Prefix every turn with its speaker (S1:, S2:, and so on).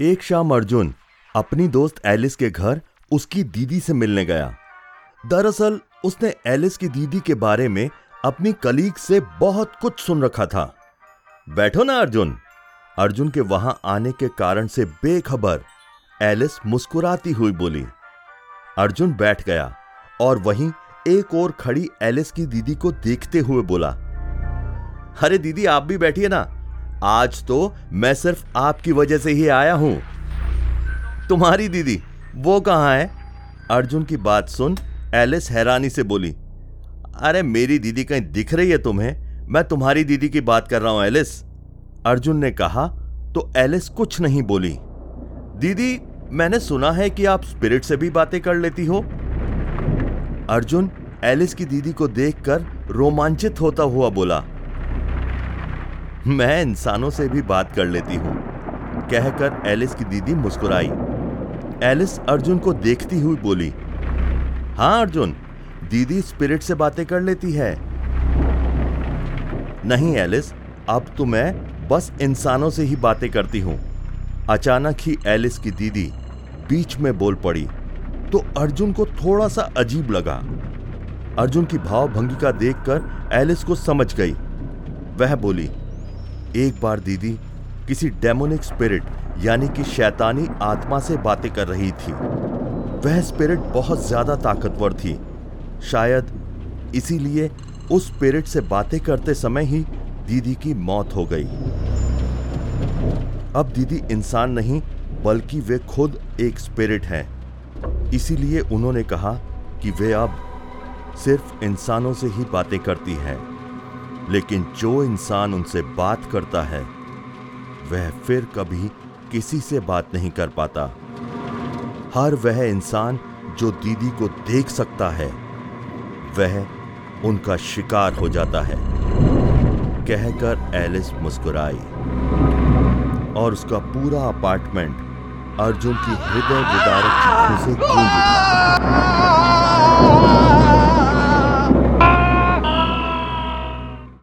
S1: एक शाम अर्जुन अपनी दोस्त एलिस के घर उसकी दीदी से मिलने गया। दरअसल उसने एलिस की दीदी के बारे में अपनी कलीग से बहुत कुछ सुन रखा था। बैठो ना अर्जुन। अर्जुन के वहाँ आने के कारण से बेखबर एलिस मुस्कुराती हुई बोली। अर्जुन बैठ गया और वहीं एक और खड़ी एलिस की दीदी को देखते हुए बोला, अरे दीदी, आप भी बैठिए ना। आज तो मैं सिर्फ़ आपकी वजह से ही आया हूँ। तुम्हारी दीदी, वो कहाँ है? अर्जुन की बात सुन एलिस हैरानी से बोली, अरे, मेरी दीदी कहीं दिख रही है तुम्हें? मैं तुम्हारी दीदी की बात कर रहा हूँ, एलिस। अर्जुन ने कहा तो एलिस कुछ नहीं बोली। दीदी, मैंने सुना है कि आप स्पिरिट से भी बातें कर लेती हो। अर्जुन एलिस की दीदी को देखकर रोमांचित होता हुआ बोला मैं इंसानों से भी बात कर लेती हूँ। कहकर एलिस की दीदी मुस्कुराई। एलिस अर्जुन को देखती हुई बोली हाँ अर्जुन, दीदी स्पिरिट से बातें कर लेती है। नहीं, एलिस, अब तो मैं बस इंसानों से ही बातें करती हूँ। अचानक ही एलिस की दीदी बीच में बोल पड़ी तो अर्जुन को थोड़ा सा अजीब लगा। अर्जुन की भावभंगी का देखकर एलिस को समझ गई। वह बोली एक बार दीदी किसी डेमोनिक स्पिरिट, यानी कि शैतानी आत्मा से बातें कर रही थी। वह स्पिरिट बहुत ज़्यादा ताकतवर थी। शायद इसीलिए उस स्पिरिट से बातें करते समय ही दीदी की मौत हो गई। अब दीदी इंसान नहीं, बल्कि वे खुद एक स्पिरिट हैं। इसीलिए उन्होंने कहा कि वे अब सिर्फ़ इंसानों से ही बातें करती हैं। लेकिन जो इंसान उनसे बात करता है, वह फिर कभी किसी से बात नहीं कर पाता। हर वह इंसान जो दीदी को देख सकता है, वह उनका शिकार हो जाता है, कहकर एलिस मुस्कुराई। और उसका पूरा अपार्टमेंट अर्जुन की हृदय विदारक से गूंज उठा।